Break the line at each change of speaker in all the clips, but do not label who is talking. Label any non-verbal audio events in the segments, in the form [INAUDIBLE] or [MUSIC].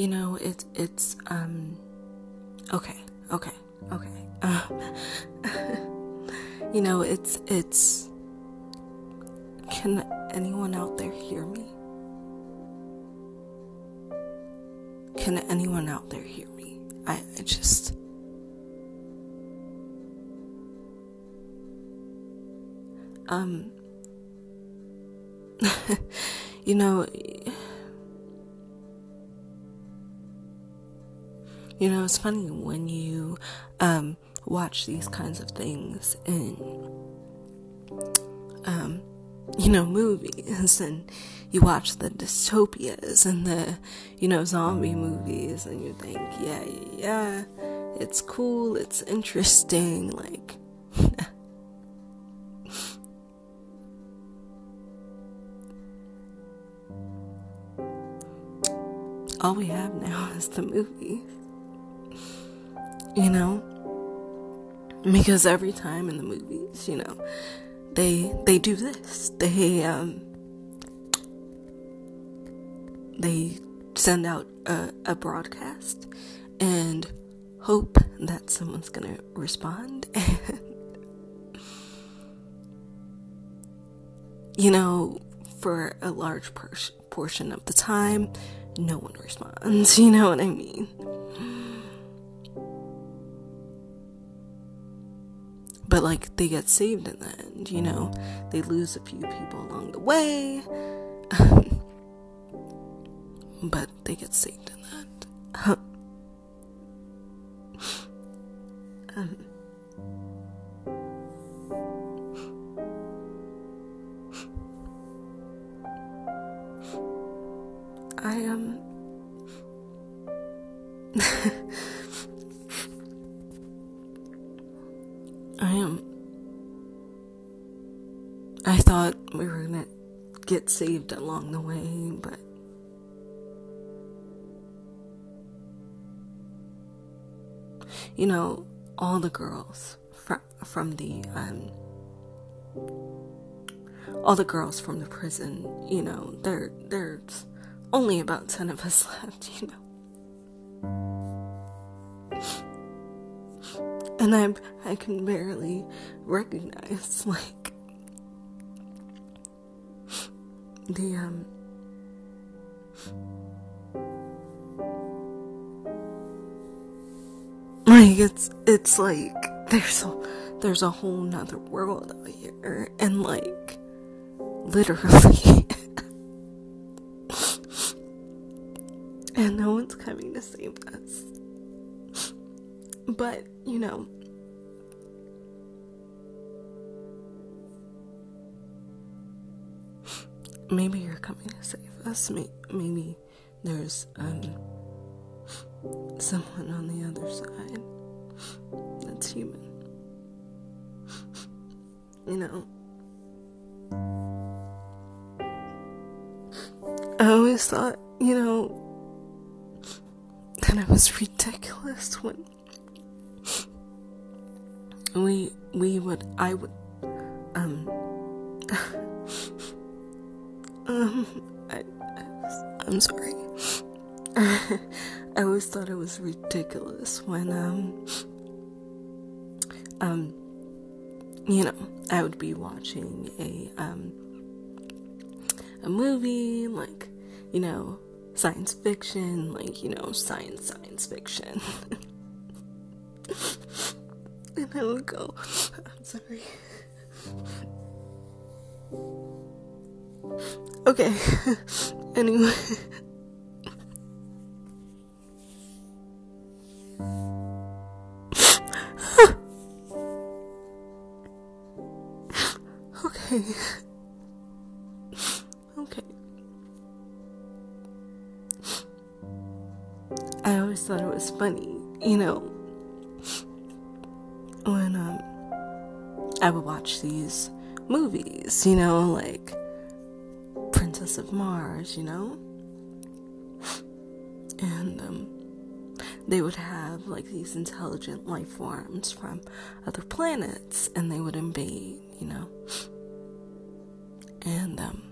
you know, it, it's, um, okay, okay, okay. [LAUGHS] You know, it's, it's, can anyone out there hear me? Can anyone out there hear me? I, I just. Um. [LAUGHS] you know. You know, it's funny when you um, watch these kinds of things in, um, you know, movies and you watch the dystopias and the, you know, zombie movies and you think, yeah, yeah, yeah, it's cool, it's interesting, like. [LAUGHS] All we have now is the movies. You know? Because every time in the movies, you know, they they do this. They um they send out a, a broadcast and hope that someone's gonna respond [LAUGHS] you know for a large per- portion of the time no one responds [LAUGHS] you know what i mean but like they get saved in the end you know? They lose a few people along the way. [LAUGHS] But they get saved in that [LAUGHS] um, [LAUGHS] I am saved along the way, but. You know, all the girls from, from the, um, all the girls from the prison, you know, there, there's only about 10 of us [LAUGHS] left, you know. and I I can barely recognize [LAUGHS] like the um like it's it's like there's a there's a whole nother world out here and like literally. [LAUGHS] And no one's coming to save us. But, you know, maybe you're coming to save us. Maybe there's um, someone on the other side that's human. You know, I always thought, you know, that it was ridiculous when we we would I would um [LAUGHS] um I, I'm sorry. [LAUGHS] I always thought it was ridiculous when um um you know I would be watching a um a movie like you know science fiction like you know science science fiction [LAUGHS] and I would go, I'm sorry. Okay, [LAUGHS] anyway. [LAUGHS] okay. Okay. I always thought it was funny, you know, when um I would watch these movies, you know, like Of Mars, you know? And um they would have like these intelligent life forms from other planets and they would invade, you know. And um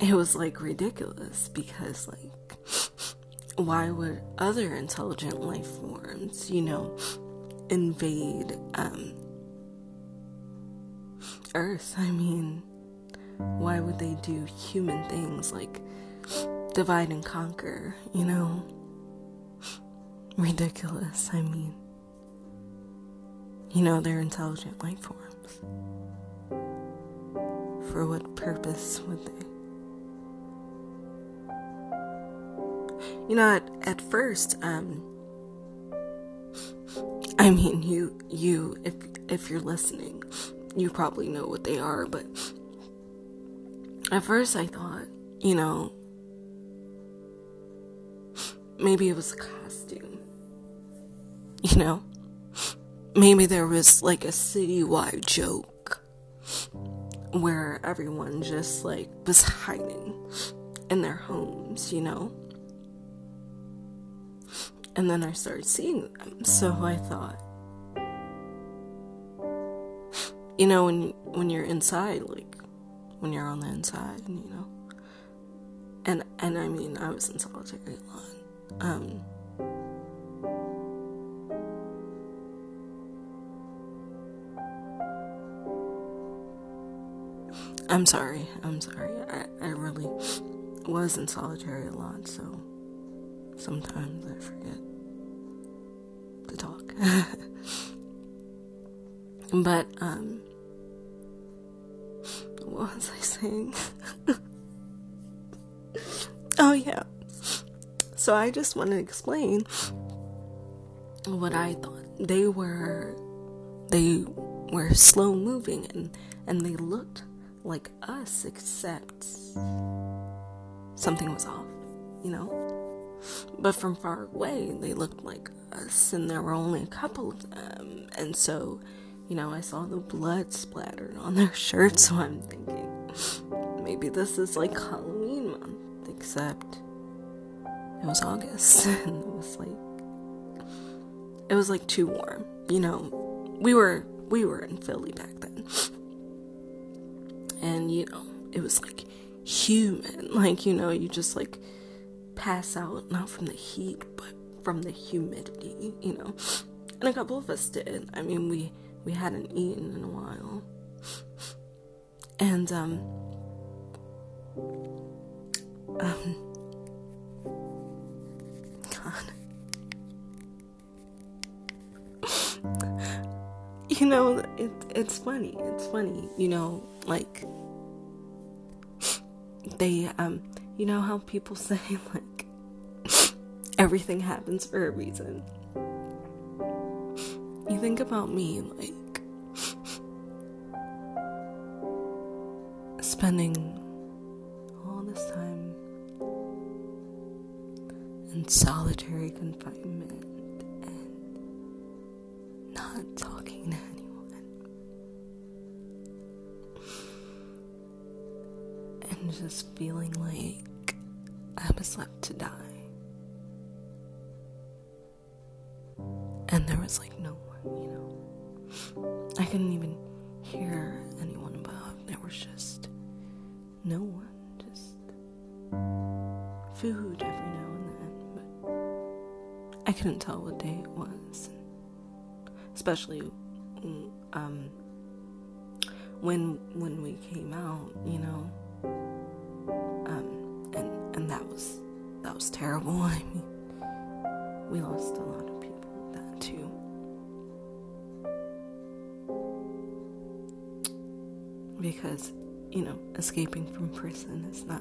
it was like ridiculous because like why would other intelligent life forms, you know, invade um, Earth? I mean, why would they do human things like divide and conquer, you know? Ridiculous, I mean. You know, they're intelligent life forms. For what purpose would they? You know, at, at first, um, I mean, you, you, if, if you're listening, you probably know what they are, but at first I thought, you know, maybe it was a costume. You know? Maybe there was like a citywide joke where everyone just like was hiding in their homes, you know? And then I started seeing them, so I thought, you know, when when you're inside, like when you're on the inside, you know, and and I mean, I was in solitary a lot. Um, I'm sorry. I'm sorry. I, I really was in solitary a lot, so sometimes I forget to talk. [LAUGHS] but, um, what was I saying? [LAUGHS] oh, yeah. So I just want to explain what I thought. They were they were slow moving and and they looked like us except something was off, you know? But from far away, they looked like us and there were only a couple of them. And so, you know, I saw the blood splattered on their shirts, so I'm thinking maybe this is like Halloween month, except it was August [LAUGHS] and it was like it was like too warm. You know, we were we were in Philly back then. And you know, it was like humid. [LAUGHS] Like, you know, you just like pass out not from the heat, but from the humidity, you know. And a couple of us did. I mean, we we hadn't eaten in a while. And um um you know, it, it's funny. It's funny, you know, like they, um, you know how people [LAUGHS] say like everything happens for a reason. You think about me, like spending all this time in solitary confinement and not talking to anyone. and just feeling like I was left to die. And there was like no couldn't even hear anyone above. There was just no one, just food every now and then. But I couldn't tell what day it was. Especially um, when when we came out, you know Um, and and that was that was terrible. [LAUGHS] I mean, we lost a lot of Because, you know, escaping from prison is not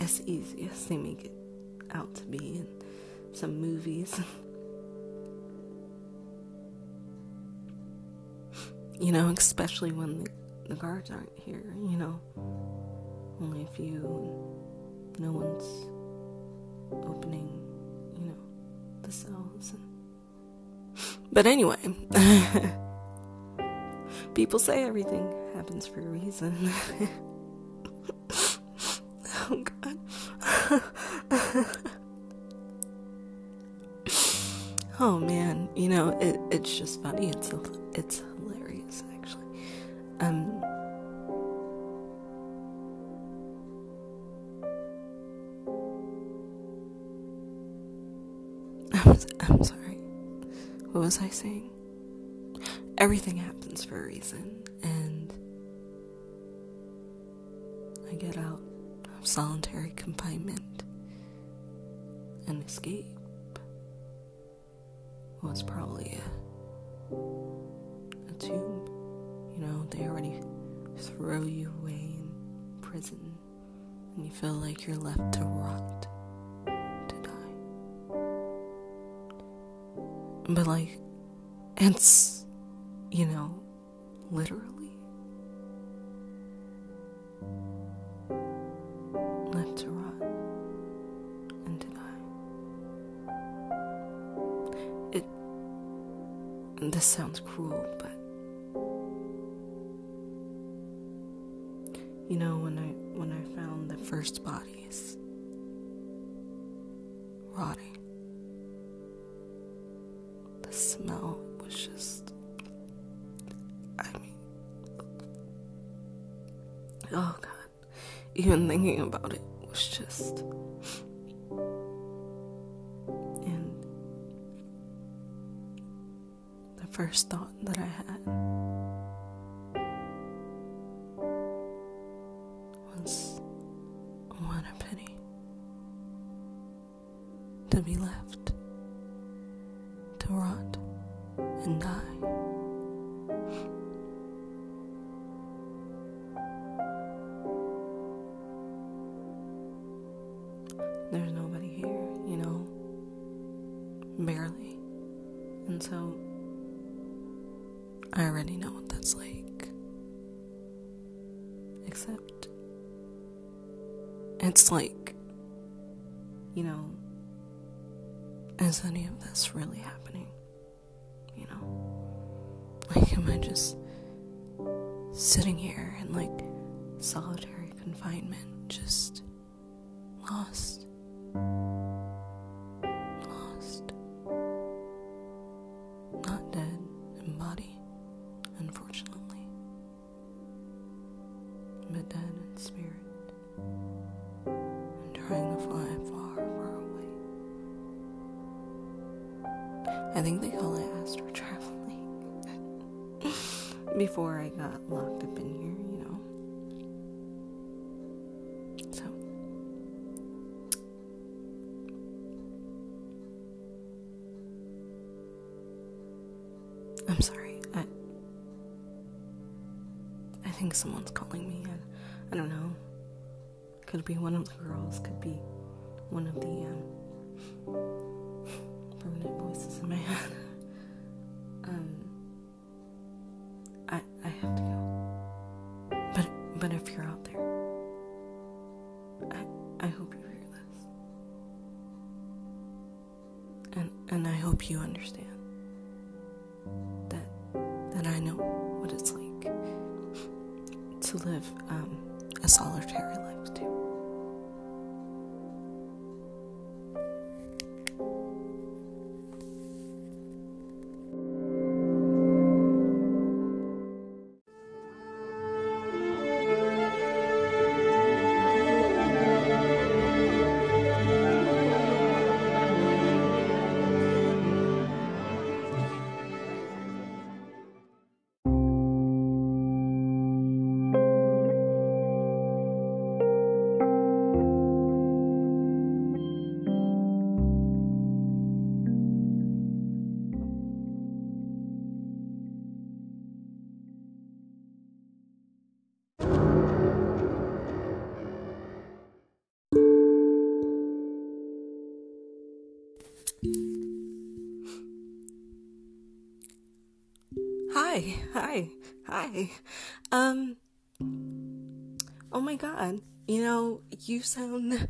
as easy as they make it out to be in some movies. [LAUGHS] you know, especially when the, the guards aren't here, you know only a few, no one's opening, you know, the cells. But anyway, [LAUGHS] people say everything happens for a reason. [LAUGHS] oh God. oh man, you know it, it's just funny. It's it's hilarious actually. Um, I'm, I'm sorry. What was I saying? Everything happens for a reason, and I get out of solitary confinement and escape was probably a, a tube. You know, they already throw you away in prison, and you feel like you're left to rot. To die. But, like, it's, you know, literally left to rot and die. It, this sounds cruel, but, you know, when I, when I found the first bodies thinking about it was just. And. The first thought that I had already know what that's like. Except it's like, you know, is any of this really happening? You know? Like, am I just sitting here in like solitary confinement, just lost? Fly far, far away. I think they call it astral traveling. [LAUGHS] Before I got locked up in here, you know. So. I'm sorry. I. I think someone's calling me. I, I don't know. Could be one of the girls, could be one of the, um permanent voices in my [LAUGHS] head. um, I I have to go. But but if you're out there, I I hope you hear this, and and I hope you understand that that I know what it's like to live um, a solitary life too. Hi, hi, hi. Um, oh my god, you know, you sound.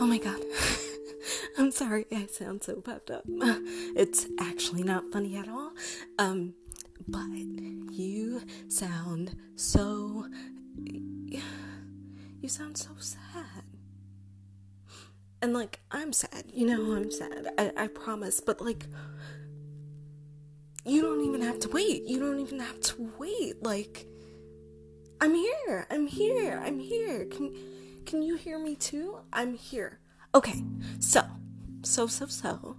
Oh my god. [LAUGHS] I'm sorry, I sound so puffed up. [LAUGHS] It's actually not funny at all. Um, but you sound so. You sound so sad. And like, I'm sad, you know, I'm sad. I, I promise, but like you don't even have to wait. You don't even have to wait. Like, I'm here. I'm here. I'm here. Can can you hear me too? I'm here. Okay. So, so so so.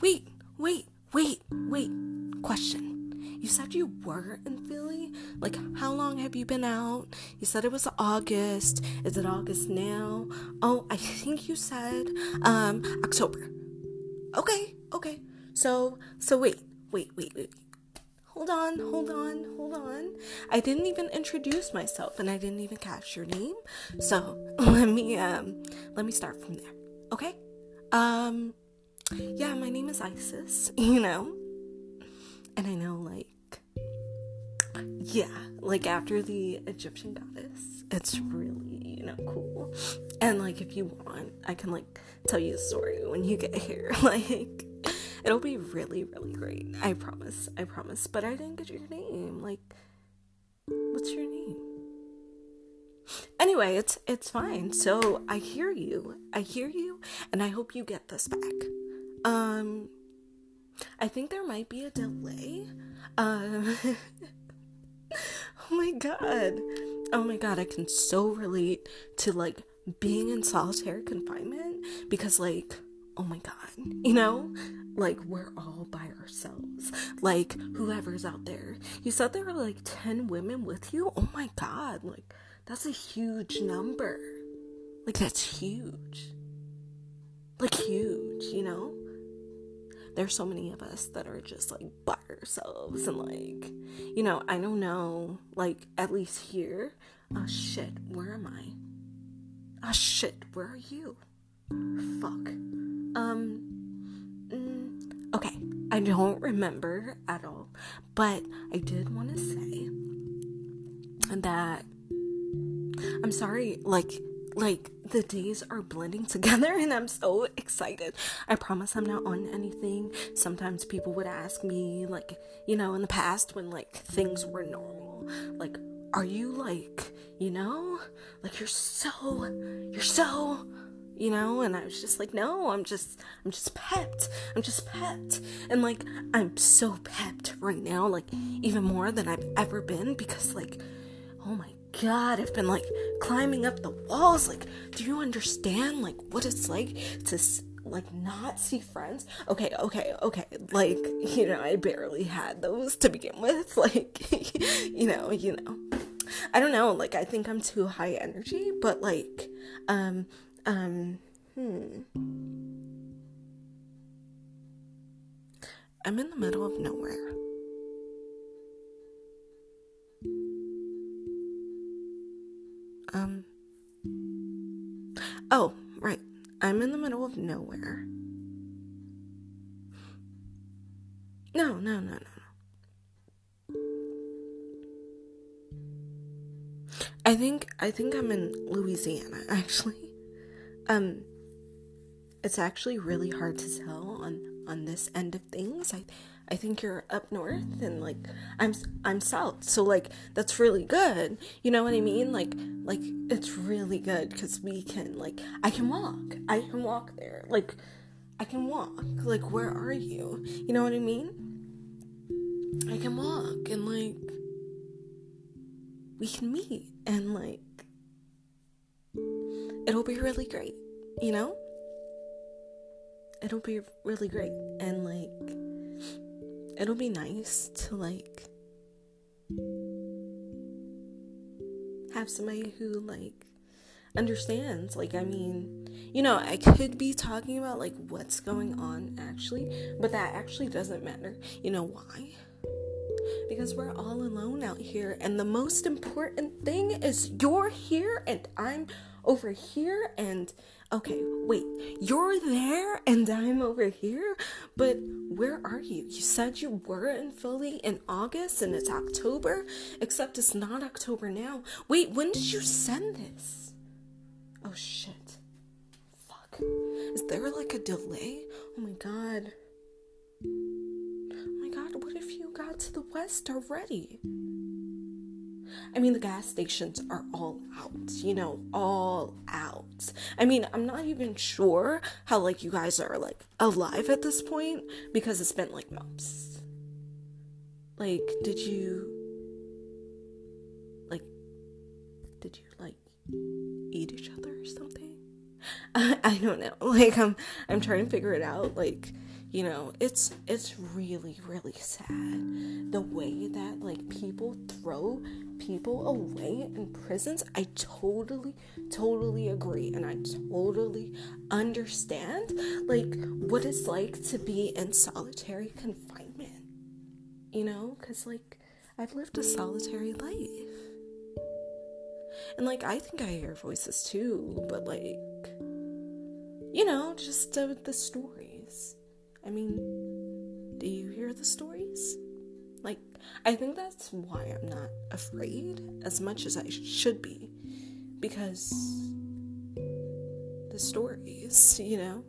wait, wait, wait, wait. Question. You said you were in Philly? Like, how long have you been out? You said it was August. Is it August now? Oh, I think you said um October. Okay, okay. So, so wait, wait, wait, wait. Hold on, hold on, hold on. I didn't even introduce myself and I didn't even catch your name. So, [LAUGHS] let me um let me start from there. Okay? Um yeah, my name is Isis, [LAUGHS] you know. And I know, like, yeah, like after the Egyptian goddess, it's really, you know, cool. And, like, if you want, I can, like, tell you a story when you get here. [LAUGHS] Like, it'll be really, really great. I promise. I promise. But I didn't get your name. Like, what's your name? Anyway, it's it's fine. So I hear you. I hear you, and I hope you get this back. Um, I think there might be a delay. Um, [LAUGHS] oh my god. Oh my god, I can so relate to like being in solitary confinement because, like, oh my god, you know? Like, we're all by ourselves. Like, whoever's out there. You said there were like 10 women with you? Oh my god, like, that's a huge number. Like, that's huge. Like, huge, you know? there's so many of us that are just like by ourselves and like you know i don't know like at least here oh shit where am i oh shit where are you fuck um i don't remember at all but i did want to say that i'm sorry like like the days are blending [LAUGHS] together and I'm so excited. I promise I'm not on anything. Sometimes people would ask me like, you know, in the past when like things were normal, like are you like, you know, like you're so you're so you know and i was just like no i'm just i'm just pepped i'm just pepped and like i'm so pepped right now like even more than i've ever been because like oh my god, I've been like climbing up the walls. Like, do you understand like what it's like to like not see friends? Okay, okay, okay. Like, [LAUGHS] you know, I barely had those to begin with. [LAUGHS] Like, you know, you know. I don't know, like I think I'm too high energy, but like um um hmm I'm in the middle of nowhere. Um. Oh, right. I'm in the middle of nowhere. No, no, no, no, no. I think I think I'm in Louisiana [LAUGHS] actually. Um it's actually really hard to tell on on this end of things. I I think you're up north and like I'm I'm south. So like that's really good. You know what I mean? Like like it's really good cuz we can like I can walk. I can walk there. Like I can walk. Like where are you? You know what I mean? I can walk and like we can meet and like it'll be really great, you know? It'll be really great. And like it'll be nice to like have somebody who like understands. Like i mean you know i could be talking about like what's going on actually but that actually doesn't matter. You know why? Because we're all alone out here and the most important thing is you're here and i'm over here and okay, wait, you're there and I'm over here? But where are you? You said you were in Philly in August and it's October, except it's not October now. Wait, when did you send this? Oh shit. Fuck. Is there like a delay? Oh my god. Oh my god, what if you got to the west already? I mean, the gas stations are all out, you know, all out. I mean, I'm not even sure how, like, you guys are, like, alive at this point because it's been, like, months. Like, did you, like, did you, like, eat each other or something? [LAUGHS] I, don't know. Like, I'm, I'm trying to figure it out. Like, you know, it's it's really really sad the way that like people throw people away in prisons. I totally totally agree and I totally understand like what it's like to be in solitary confinement. You know, cuz like I've lived a solitary life. And like I think I hear voices too, but like you know, just uh, the stories. I mean, do you hear the stories? Like, I think that's why I'm not afraid as much as I should be. Because the stories, [LAUGHS] you know,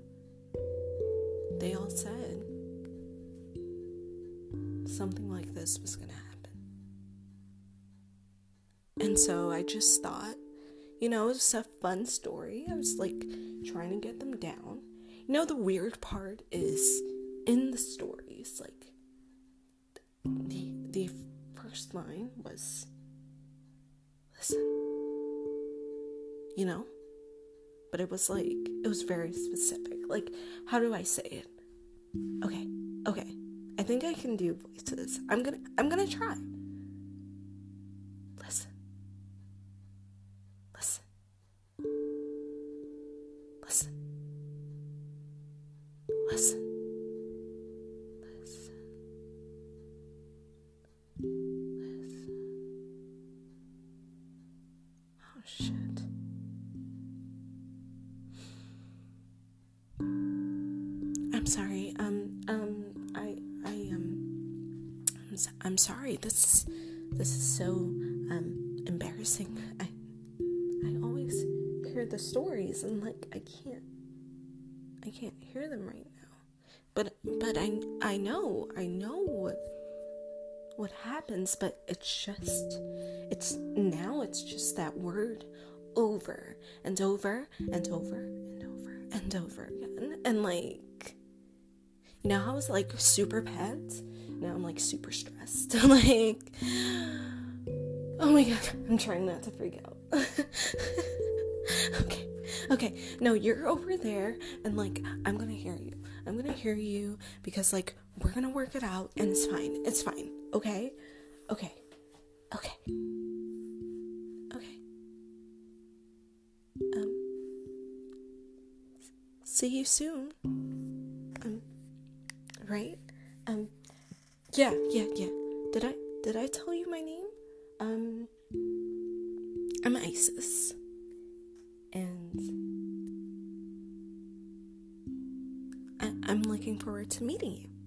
they all said something like this was going to happen. And so I just thought, you know, it was a fun story. I was like trying to get them down. You know, the weird part is in the stories, like the the first line was listen. You know? But it was like it was very specific. Like, how do I say it? Okay, okay. I think I can do voices. I'm gonna I'm gonna try. Hear them right now. But but I I know I know what what happens, but it's just it's now it's just that word over and over and over and over and over again. And like you know I was like super pet? Now I'm like super stressed. [LAUGHS] like oh my god, I'm trying not to freak out. [LAUGHS] okay. Okay, no, you're over there, and like, I'm gonna hear you. I'm gonna hear you because, like, we're gonna work it out, and it's fine. It's fine, okay? Okay. Okay. Okay. Um, see you soon. Um, right? Um, yeah, yeah, yeah. Did I, did I tell you my name? Um, I'm Isis and I- am looking forward to meeting you.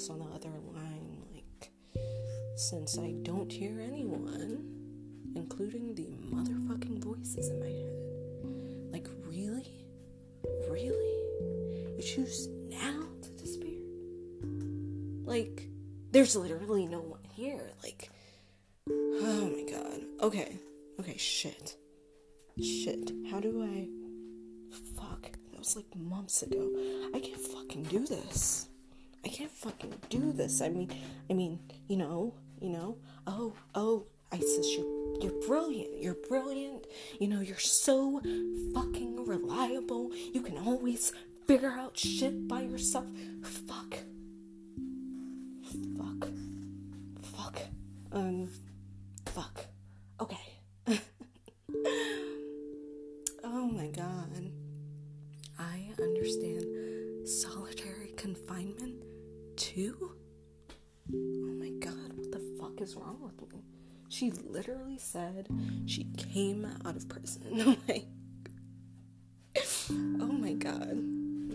Else on the other line. Like, since I don't hear anyone, including the motherfucking voices in my head. Like, really? Really? You choose now to despair? Like, there's literally no one here. Like, oh my god. Okay. Okay, shit. Shit. How do I. Fuck. That was like months ago. I can't fucking do this. I can't fucking do this. I mean, I mean, you know, you know. Oh, oh, Isis, you're you're brilliant. You're brilliant. You know, you're so fucking reliable. You can always figure out shit by yourself. Fuck. Fuck. Fuck. Um. Oh my god, what the fuck is wrong with me? She literally said she came out of prison. [LAUGHS] like, oh my god.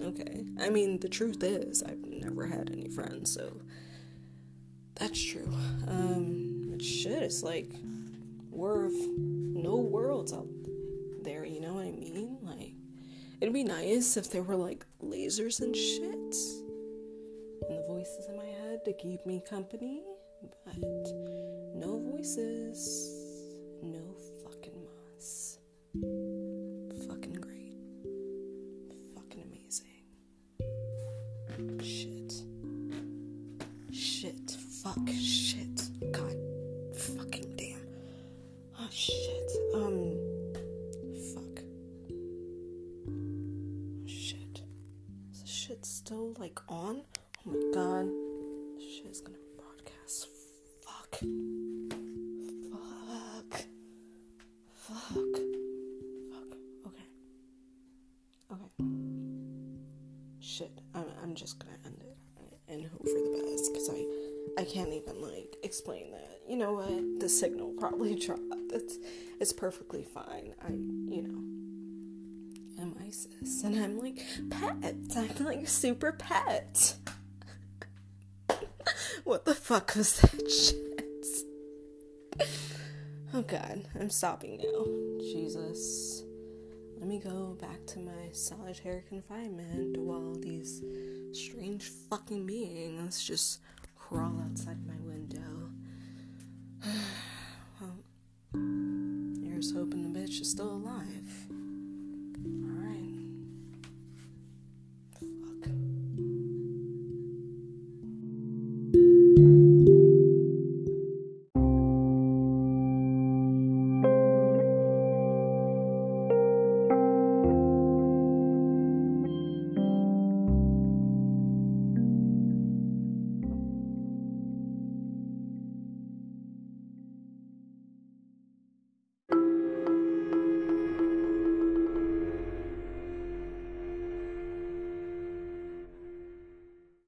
Okay. I mean, the truth is, I've never had any friends, so that's true. Um, shit, it's like we're no worlds out there, you know what I mean? Like, it'd be nice if there were like lasers and shit, to keep me company, but no voices, no fucking moss. Fucking great. Fucking amazing. Shit. Shit. Fuck. Shit. Can't even like explain that. You know what? The signal probably [LAUGHS] dropped. It's it's perfectly fine. I you know am ISIS and I'm like pet. I'm like super pet. [LAUGHS] what the fuck was that [LAUGHS] shit? oh god, I'm stopping now. Jesus. Let me go back to my solitary confinement while these strange fucking beings just crawl outside my.